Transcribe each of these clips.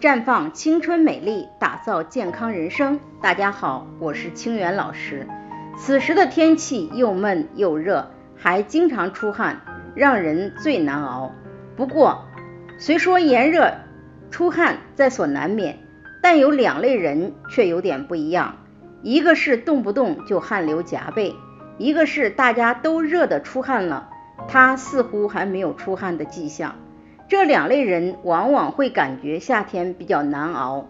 绽放青春美丽，打造健康人生。大家好，我是清源老师。此时的天气又闷又热，还经常出汗，让人最难熬。不过，虽说炎热出汗在所难免，但有两类人却有点不一样。一个是动不动就汗流浃背，一个是大家都热得出汗了，他似乎还没有出汗的迹象。这两类人往往会感觉夏天比较难熬，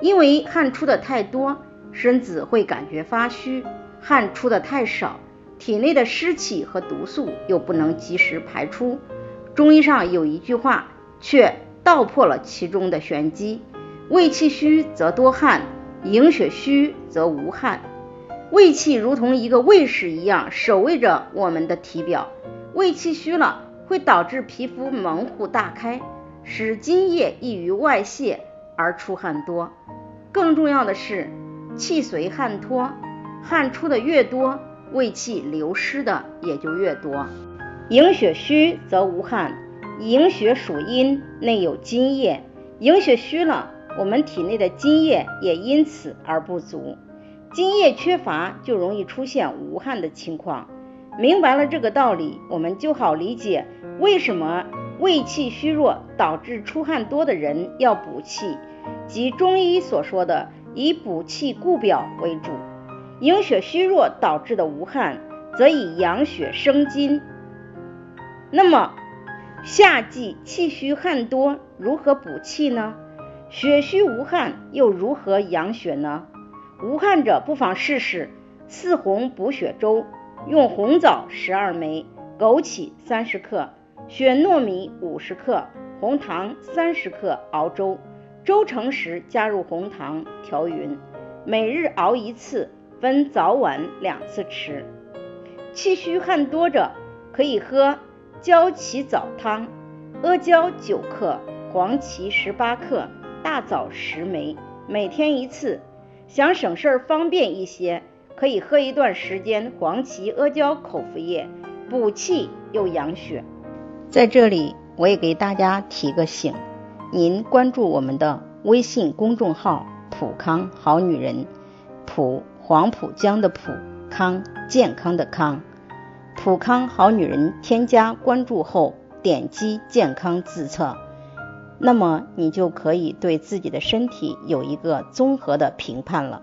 因为汗出的太多，身子会感觉发虚；汗出的太少，体内的湿气和毒素又不能及时排出。中医上有一句话，却道破了其中的玄机：胃气虚则多汗，营血虚则无汗。胃气如同一个卫士一样，守卫着我们的体表。胃气虚了。会导致皮肤门户大开，使津液易于外泄而出汗多。更重要的是，气随汗脱，汗出的越多，胃气流失的也就越多。营血虚则无汗，营血属阴，内有津液，营血虚了，我们体内的津液也因此而不足，津液缺乏就容易出现无汗的情况。明白了这个道理，我们就好理解为什么胃气虚弱导致出汗多的人要补气，即中医所说的以补气固表为主。营血虚弱导致的无汗，则以养血生津。那么夏季气虚汗多，如何补气呢？血虚无汗又如何养血呢？无汗者不妨试试四红补血粥。用红枣十二枚、枸杞三十克、血糯米五十克、红糖三十克熬粥。粥成时加入红糖，调匀。每日熬一次，分早晚两次吃。气虚汗多者可以喝焦起枣汤，阿胶九克，黄芪十八克，大枣十枚，每天一次。想省事儿方便一些。可以喝一段时间黄芪阿胶口服液，补气又养血。在这里，我也给大家提个醒：您关注我们的微信公众号“普康好女人”，普黄浦江的普康健康的康，普康好女人添加关注后，点击健康自测，那么你就可以对自己的身体有一个综合的评判了。